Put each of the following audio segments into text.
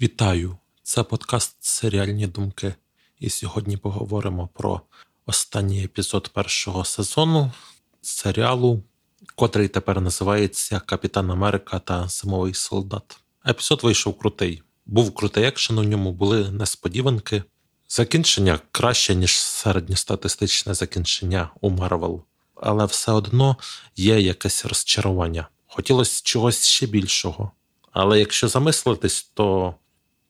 Вітаю! Це подкаст Серіальні думки. І сьогодні поговоримо про останній епізод першого сезону серіалу, котрий тепер називається Капітан Америка та Зимовий солдат. Епізод вийшов крутий. Був крутий екшен у ньому, були несподіванки. Закінчення краще, ніж середньостатистичне закінчення у Марвел. Але все одно є якесь розчарування. Хотілося чогось ще більшого. Але якщо замислитись, то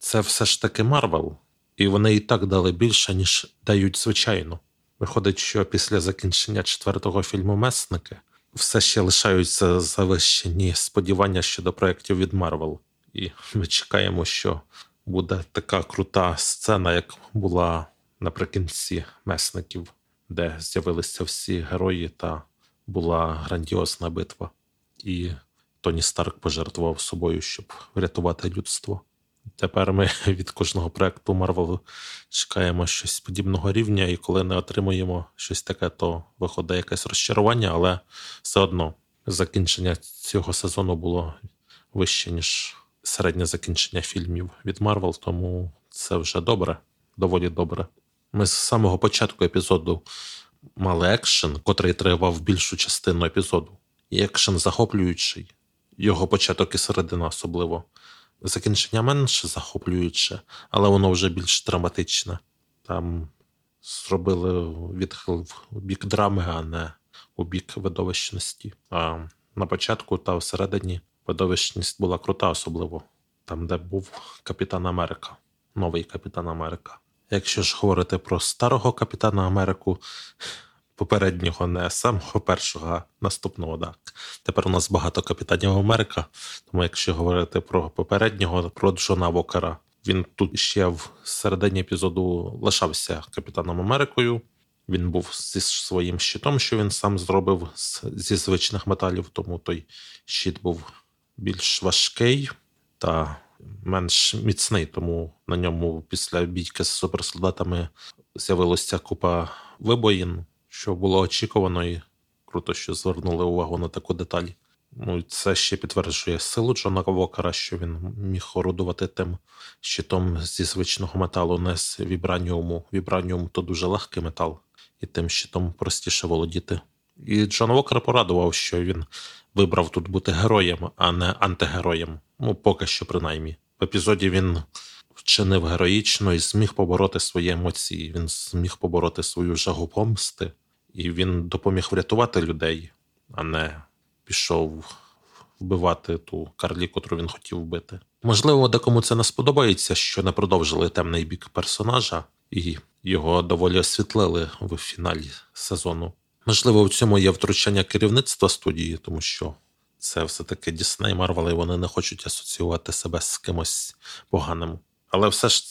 це все ж таки Марвел, і вони і так дали більше, ніж дають звичайно. Виходить, що після закінчення четвертого фільму Месники все ще лишаються завищені сподівання щодо проєктів від Марвел. І ми чекаємо, що буде така крута сцена, як була наприкінці месників, де з'явилися всі герої, та була грандіозна битва. І Тоні Старк пожертвував собою, щоб врятувати людство. Тепер ми від кожного проекту Марвел чекаємо щось подібного рівня, і коли не отримуємо щось таке, то виходить якесь розчарування, але все одно закінчення цього сезону було вище, ніж середнє закінчення фільмів від Марвел, тому це вже добре, доволі добре. Ми з самого початку епізоду мали екшен, котрий тривав більшу частину епізоду. І екшен захоплюючий, його початок і середина особливо. Закінчення менше захоплююче, але воно вже більш драматичне. Там зробили відхил в бік драми, а не у бік видовищності. А на початку та всередині видовищність була крута, особливо там, де був Капітан Америка, новий Капітан Америка. Якщо ж говорити про старого Капітана Америку, попереднього, не самого першого, а наступного. Так. Тепер у нас багато капітанів Америка. Тому, якщо говорити про попереднього, про Джона Вокера, він тут ще в середині епізоду лишався капітаном Америкою. Він був зі своїм щитом, що він сам зробив зі звичних металів, тому той щит був більш важкий та менш міцний, тому на ньому після бійки з суперсолдатами з'явилася купа вибоїн що було очікувано, і круто, що звернули увагу на таку деталь. Ну, це ще підтверджує силу Джона Вокера, що він міг орудувати тим щитом зі звичного металу, не з вібраніуму. Вібраніум то дуже легкий метал, і тим щитом простіше володіти. І Джон Вокер порадував, що він вибрав тут бути героєм, а не антигероєм. Ну, поки що, принаймні. В епізоді він вчинив героїчно і зміг побороти свої емоції. Він зміг побороти свою жагу помсти і він допоміг врятувати людей, а не пішов вбивати ту Карлі, котру він хотів вбити. Можливо, декому це не сподобається, що не продовжили темний бік персонажа, і його доволі освітлили в фіналі сезону. Можливо, в цьому є втручання керівництва студії, тому що це все-таки Дісней Марвел, і вони не хочуть асоціювати себе з кимось поганим. Але все ж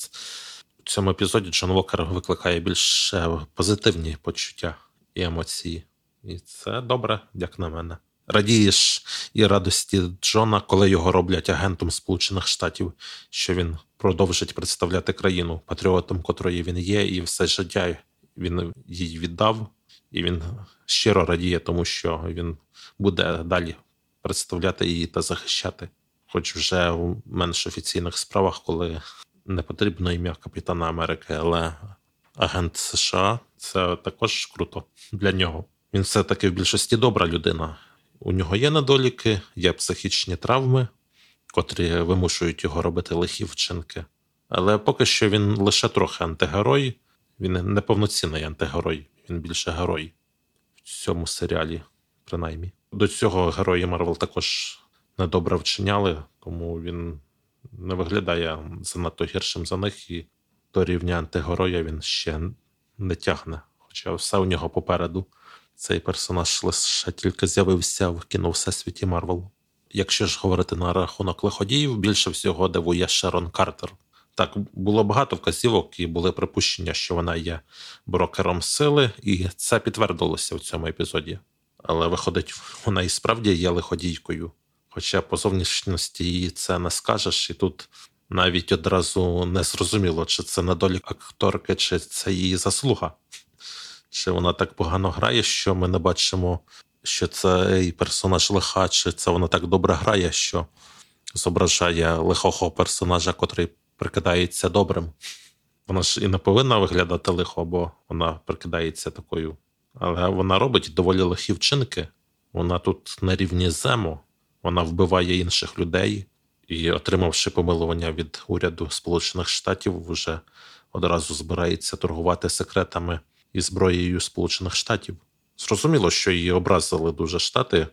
в цьому епізоді Джон Вокер викликає більш позитивні почуття і емоції. І це добре, як на мене. Радієш і радості Джона, коли його роблять агентом Сполучених Штатів, що він продовжить представляти країну патріотом, котрої він є, і все життя він їй віддав, і він щиро радіє, тому що він буде далі представляти її та захищати. Хоч вже у менш офіційних справах, коли не потрібно ім'я Капітана Америки, але агент США це також круто для нього. Він все-таки в більшості добра людина. У нього є недоліки, є психічні травми, котрі вимушують його робити лихі вчинки. Але поки що він лише трохи антигерой, він не повноцінний антигерой, він більше герой в цьому серіалі, принаймні. До цього герої Марвел також недобре вчиняли, тому він не виглядає занадто гіршим за них, і до рівня антигероя він ще не тягне. Хоча все у нього попереду. Цей персонаж лише тільки з'явився в кіновсесвіті Марвел. Якщо ж говорити на рахунок лиходіїв, більше всього дивує Шерон Картер. Так, було багато вказівок і були припущення, що вона є брокером сили, і це підтвердилося в цьому епізоді. Але виходить, вона і справді є лиходійкою. Хоча по зовнішності її це не скажеш, і тут навіть одразу не зрозуміло, чи це недолік акторки, чи це її заслуга. Чи вона так погано грає, що ми не бачимо, що цей персонаж лиха, чи це вона так добре грає, що зображає лихого персонажа, котрий прикидається добрим. Вона ж і не повинна виглядати лихо, бо вона прикидається такою. Але вона робить доволі лихі вчинки. Вона тут на рівні зему, вона вбиває інших людей і, отримавши помилування від уряду Сполучених Штатів, вже одразу збирається торгувати секретами і зброєю Сполучених Штатів. Зрозуміло, що її образили дуже штати,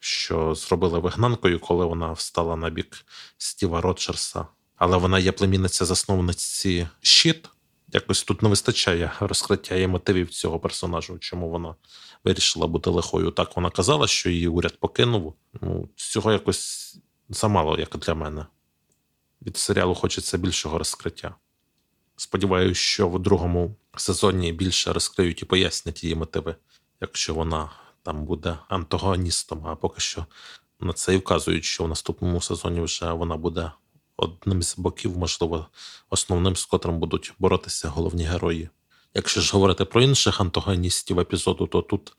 що зробили вигнанкою, коли вона встала на бік Стіва Роджерса. Але вона є племінниця засновниці щит. Якось тут не вистачає розкриття і мотивів цього персонажу, чому вона вирішила бути лихою. Так вона казала, що її уряд покинув. Ну, цього якось замало, як для мене. Від серіалу хочеться більшого розкриття. Сподіваюся, що в другому сезоні більше розкриють і пояснять її мотиви, якщо вона там буде антагоністом. А поки що на це і вказують, що в наступному сезоні вже вона буде одним з боків, можливо, основним, з котрим будуть боротися головні герої. Якщо ж говорити про інших антагоністів епізоду, то тут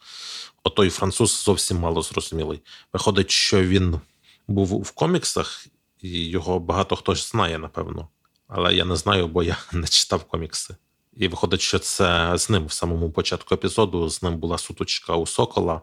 отой француз зовсім мало зрозумілий. Виходить, що він був в коміксах, і його багато хто знає, напевно. Але я не знаю, бо я не читав комікси. І виходить, що це з ним в самому початку епізоду. З ним була суточка у Сокола,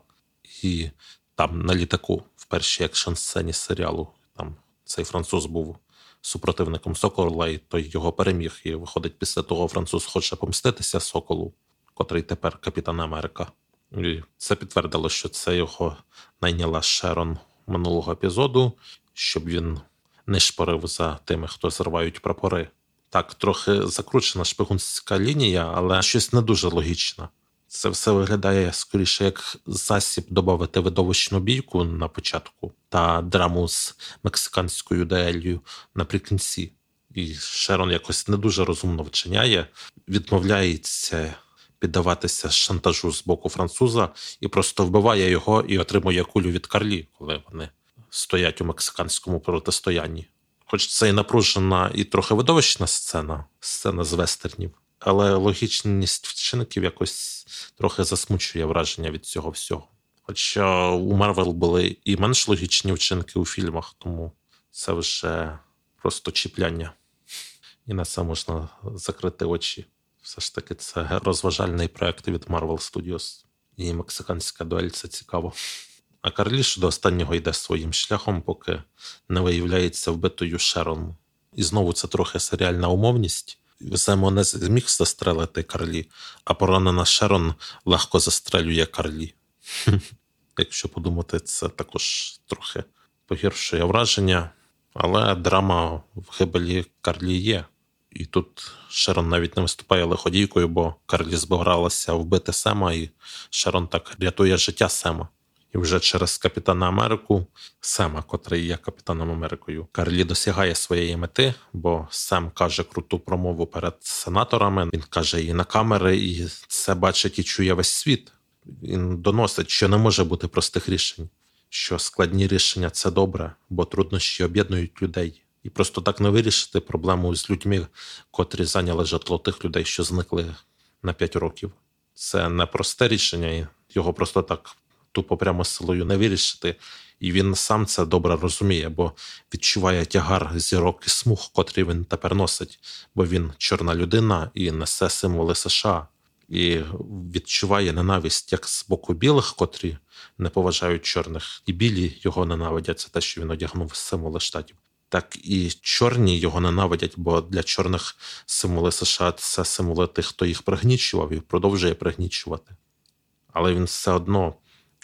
і там на літаку в першій екшн сцені серіалу там цей француз був супротивником Сокола, і той його переміг. І виходить, після того француз хоче помститися Соколу, котрий тепер капітан Америка. І це підтвердило, що це його найняла Шерон минулого епізоду, щоб він не шпорив за тими, хто зривають прапори. Так, трохи закручена шпигунська лінія, але щось не дуже логічно. Це все виглядає скоріше як засіб додати видовищну бійку на початку та драму з мексиканською дуелью наприкінці. І Шерон якось не дуже розумно вчиняє, відмовляється піддаватися шантажу з боку француза і просто вбиває його і отримує кулю від Карлі, коли вони стоять у мексиканському протистоянні. Хоч це і напружена, і трохи видовищна сцена, сцена з вестернів, але логічність вчинків якось трохи засмучує враження від цього всього. Хоча у Марвел були і менш логічні вчинки у фільмах, тому це вже просто чіпляння. І на це можна закрити очі. Все ж таки, це розважальний проект від Marvel Studios. І мексиканська дуель це цікаво. А Карліш до останнього йде своїм шляхом, поки не виявляється вбитою Шерон. І знову це трохи серіальна умовність. Земо не зміг застрелити Карлі, а поранена Шерон легко застрелює Карлі. Якщо подумати, це також трохи погіршує враження, але драма в гибелі Карлі є. І тут Шерон навіть не виступає лиходійкою, бо Карлі збиралася вбити Сема, і Шерон так рятує життя Сема. І вже через Капітана Америку Сема, котрий є Капітаном Америкою, Карлі досягає своєї мети, бо Сем каже круту промову перед сенаторами. Він каже її на камери, і це бачить і чує весь світ. Він доносить, що не може бути простих рішень, що складні рішення це добре, бо труднощі об'єднують людей. І просто так не вирішити проблему з людьми, котрі зайняли житло тих людей, що зникли на 5 років. Це не просте рішення, його просто так тупо прямо силою не вирішити. І він сам це добре розуміє, бо відчуває тягар зірок і смуг, котрі він тепер носить, бо він чорна людина і несе символи США, і відчуває ненависть як з боку білих, котрі не поважають чорних, і білі його ненавидять за те, що він одягнув символи штатів. Так і чорні його ненавидять, бо для чорних символи США це символи тих, хто їх пригнічував і продовжує пригнічувати. Але він все одно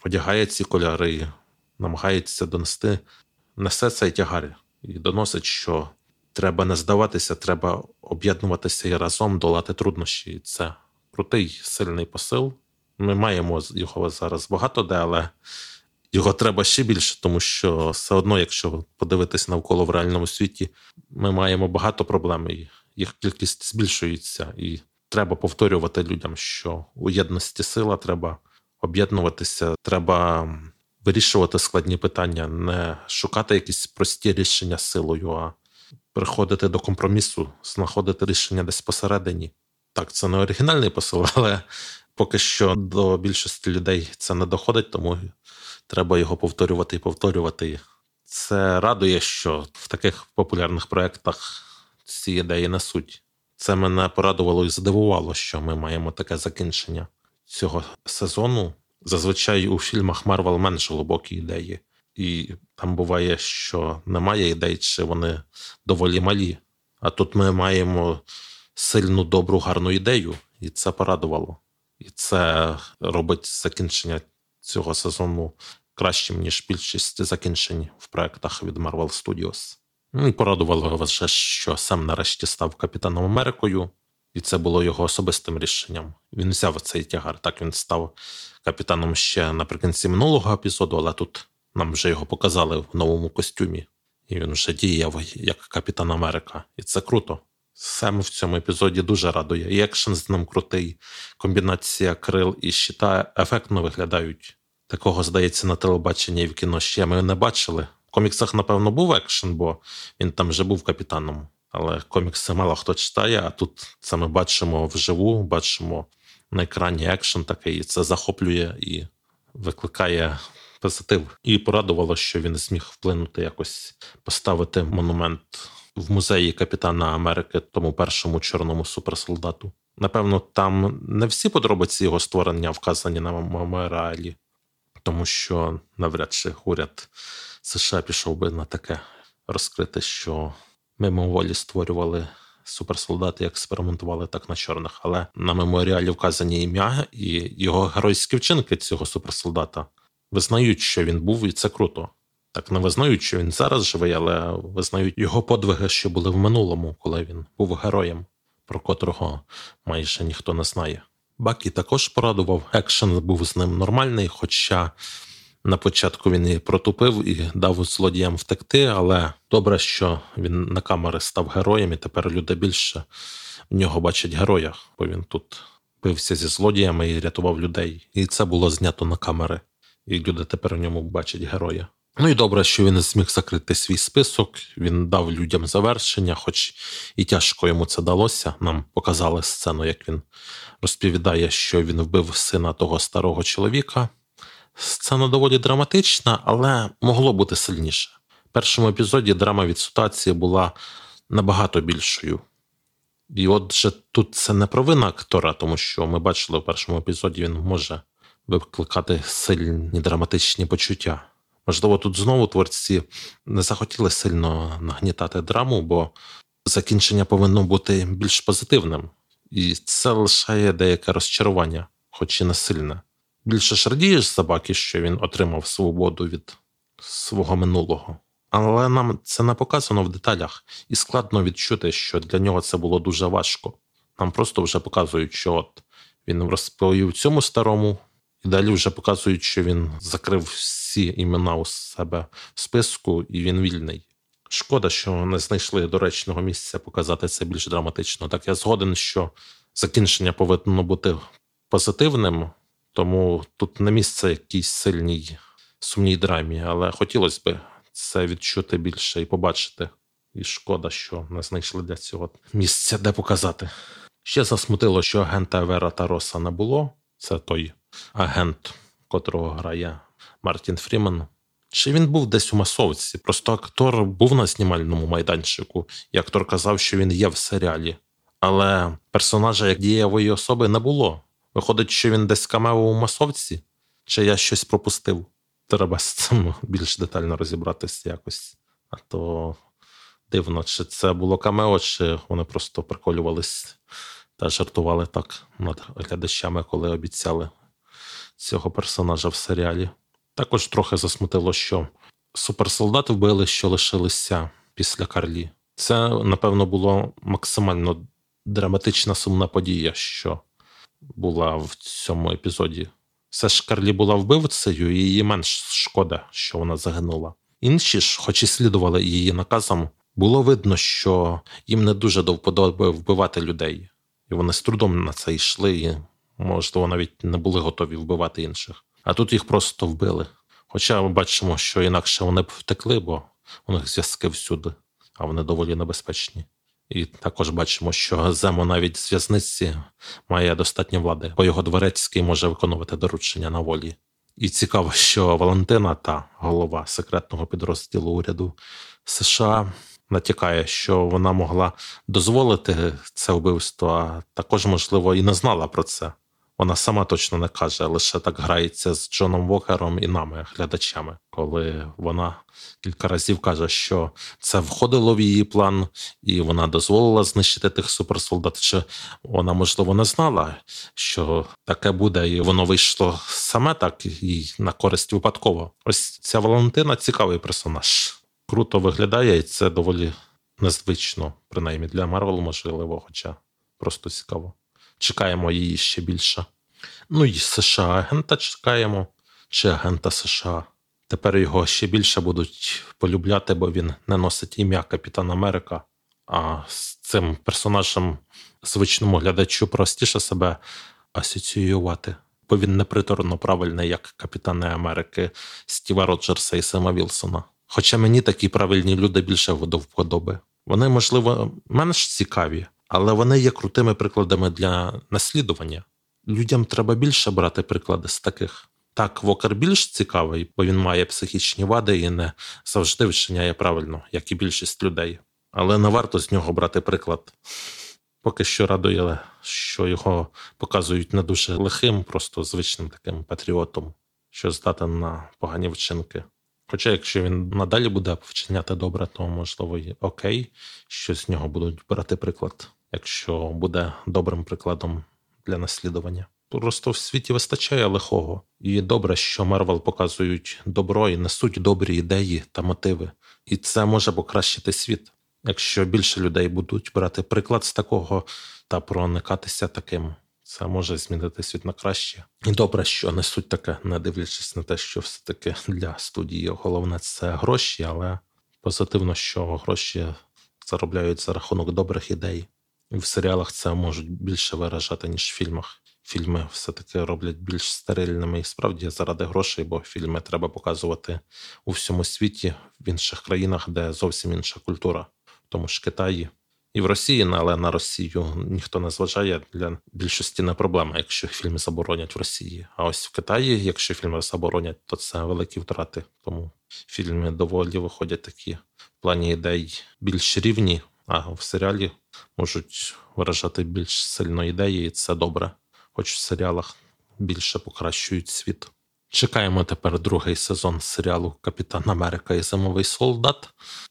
одягає ці кольори, намагається донести, несе цей тягар і доносить, що треба не здаватися, треба об'єднуватися і разом долати труднощі. І Це крутий, сильний посил. Ми маємо його зараз багато де, але його треба ще більше, тому що все одно, якщо подивитись навколо в реальному світі, ми маємо багато проблем, і їх кількість збільшується, і треба повторювати людям, що у єдності сила треба об'єднуватися, треба вирішувати складні питання, не шукати якісь прості рішення силою, а приходити до компромісу, знаходити рішення десь посередині. Так, це не оригінальний посил, але поки що до більшості людей це не доходить, тому треба його повторювати і повторювати. Це радує, що в таких популярних проєктах ці ідеї несуть. Це мене порадувало і здивувало, що ми маємо таке закінчення цього сезону. Зазвичай у фільмах Марвел менш глибокі ідеї, і там буває, що немає ідей, чи вони доволі малі. А тут ми маємо сильну, добру, гарну ідею, і це порадувало. І це робить закінчення цього сезону кращим, ніж більшість закінчень в проектах від Marvel Studios. Ну порадувало вже, що сам нарешті став Капітаном Америкою, і це було його особистим рішенням. Він взяв цей тягар. Так він став капітаном ще наприкінці минулого епізоду, але тут нам вже його показали в новому костюмі, і він вже діяв як Капітан Америка. І це круто. Саме в цьому епізоді дуже радує. І екшен з ним крутий, комбінація крил і щита ефектно виглядають. Такого, здається, на телебаченні і в кіно ще ми не бачили. В коміксах, напевно, був екшен, бо він там вже був капітаном. Але комікси мало хто читає, а тут це ми бачимо вживу, бачимо на екрані екшен такий, і це захоплює і викликає позитив. І порадувало, що він зміг вплинути якось поставити монумент в музеї Капітана Америки, тому першому чорному суперсолдату. Напевно, там не всі подробиці його створення вказані на меморіалі, тому що навряд чи уряд США пішов би на таке розкрите, що мимоволі створювали суперсолдати, експериментували так на чорних. Але на меморіалі вказані ім'я і його геройські вчинки цього суперсолдата визнають, що він був, і це круто. Так не визнають, що він зараз живий, але визнають його подвиги, що були в минулому, коли він був героєм, про котрого майже ніхто не знає. Бакі також порадував, екшен був з ним нормальний, хоча на початку він і протупив і дав злодіям втекти, але добре, що він на камери став героєм, і тепер люди більше в нього бачать героя, бо він тут бився зі злодіями і рятував людей. І це було знято на камери. І люди тепер в ньому бачать героя. Ну і добре, що він зміг закрити свій список. Він дав людям завершення, хоч і тяжко йому це далося. Нам показали сцену, як він розповідає, що він вбив сина того старого чоловіка. Сцена доволі драматична, але могло бути сильніше. В першому епізоді драма від ситуації була набагато більшою. І отже, тут це не провина актора, тому що ми бачили в першому епізоді, він може викликати сильні драматичні почуття. Можливо, тут знову творці не захотіли сильно нагнітати драму, бо закінчення повинно бути більш позитивним, і це лишає деяке розчарування, хоч і не сильне. Більше ж радієш собаки, що він отримав свободу від свого минулого. Але нам це не показано в деталях, і складно відчути, що для нього це було дуже важко. Нам просто вже показують, що от він розповів цьому старому, і далі вже показують, що він закрив всі імена у себе в списку, і він вільний. Шкода, що не знайшли доречного місця показати це більш драматично. Так я згоден, що закінчення повинно бути позитивним, тому тут не місце якійсь сильній сумній драмі, але хотілося б це відчути більше і побачити. І шкода, що не знайшли для цього місця, де показати. Ще засмутило, що агента Вера Тароса не було. Це той агент, котрого грає Мартін Фріман. Чи він був десь у масовці? Просто актор був на знімальному майданчику, і актор казав, що він є в серіалі. Але персонажа як дієвої особи не було. Виходить, що він десь камео у масовці, чи я щось пропустив. Треба з цим більш детально розібратися якось. А то дивно, чи це було камео, чи вони просто приколювались та жартували так над глядачами, коли обіцяли цього персонажа в серіалі. Також трохи засмутило, що суперсолдати вбили, що лишилися після Карлі. Це, напевно, було максимально драматична сумна подія, що була в цьому епізоді. Все ж Карлі була вбивцею, і її менш шкода, що вона загинула. Інші ж, хоч і слідували її наказам, було видно, що їм не дуже до вподоби вбивати людей, і вони з трудом на це йшли, і, можливо, навіть не були готові вбивати інших. А тут їх просто вбили. Хоча ми бачимо, що інакше вони б втекли, бо у них зв'язки всюди, а вони доволі небезпечні. І також бачимо, що Земо навіть з в'язниці має достатньо влади, бо його дворецький може виконувати доручення на волі. І цікаво, що Валентина, та голова секретного підрозділу уряду США, натякає, що вона могла дозволити це вбивство, а також, можливо, і не знала про це. Вона сама точно не каже, лише так грається з Джоном Вокером і нами, глядачами, коли вона кілька разів каже, що це входило в її план, і вона дозволила знищити тих суперсолдат. Чи вона, можливо, не знала, що таке буде, і воно вийшло саме так і на користь випадково. Ось ця Валентина цікавий персонаж. Круто виглядає, і це доволі незвично, принаймні для Марвелу, можливо, хоча просто цікаво. Чекаємо її ще більше. Ну і США агента чекаємо, чи агента США. Тепер його ще більше будуть полюбляти, бо він не носить ім'я Капітан Америка. А з цим персонажем звичному глядачу простіше себе асоціювати, бо він неприторно правильний, як Капітани Америки Стіва Роджерса і Сема Вілсона. Хоча мені такі правильні люди більше до вподоби. Вони, можливо, менш цікаві, але вони є крутими прикладами для наслідування. Людям треба більше брати приклади з таких. Так, Вокер більш цікавий, бо він має психічні вади і не завжди вчиняє правильно, як і більшість людей. Але не варто з нього брати приклад. Поки що радує, що його показують не дуже лихим, просто звичним таким патріотом, що здатен на погані вчинки. Хоча, якщо він надалі буде вчиняти добре, то можливо і окей, що з нього будуть брати приклад, якщо буде добрим прикладом для наслідування. Просто в світі вистачає лихого, і добре, що Марвел показують добро і несуть добрі ідеї та мотиви, і це може покращити світ, якщо більше людей будуть брати приклад з такого та проникатися таким. Це може змінити світ на краще. І добре, що несуть таке, не дивлячись на те, що все-таки для студії головне це гроші, але позитивно, що гроші заробляють за рахунок добрих ідей. В серіалах це можуть більше виражати, ніж в фільмах. Фільми все-таки роблять більш стерильними і справді заради грошей, бо фільми треба показувати у всьому світі, в інших країнах, де зовсім інша культура, в тому ж Китаї. І в Росії, але на Росію ніхто не зважає для більшості не проблема, якщо фільми заборонять в Росії. А ось в Китаї, якщо фільми заборонять, то це великі втрати. Тому фільми доволі виходять такі в плані ідей більш рівні, а в серіалі можуть виражати більш сильно ідеї, і це добре, хоч в серіалах більше покращують світ. Чекаємо тепер другий сезон серіалу Капітан Америка і Зимовий солдат.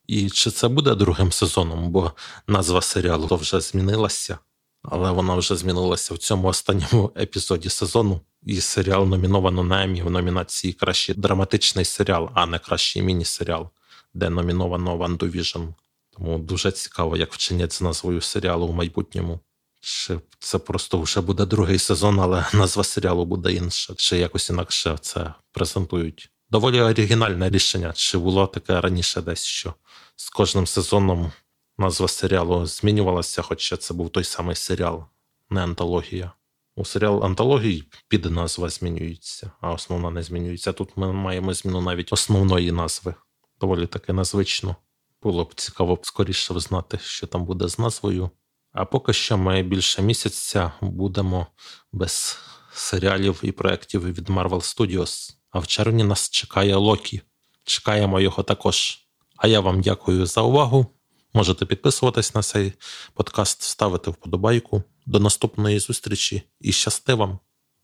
І чи це буде другим сезоном? Бо назва серіалу вже змінилася, але вона вже змінилася в цьому останньому епізоді сезону. І серіал номіновано на Емі в номінації Кращий драматичний серіал, а не кращий міні-серіал, де номіновано Ван Division. Тому дуже цікаво, як вчинять з назвою серіалу в майбутньому. Чи це просто вже буде другий сезон, але назва серіалу буде інша, чи якось інакше це презентують. Доволі оригінальне рішення. Чи було таке раніше десь, що з кожним сезоном назва серіалу змінювалася, хоча це був той самий серіал, не антологія. У серіал антології під назва змінюється, а основна не змінюється. Тут ми маємо зміну навіть основної назви. Доволі таки незвично. Було б цікаво скоріше взнати, що там буде з назвою. А поки що ми більше місяця будемо без серіалів і проєктів від Marvel Studios. А в червні нас чекає Локі. Чекаємо його також. А я вам дякую за увагу. Можете підписуватись на цей подкаст, ставити вподобайку. До наступної зустрічі і щасти вам!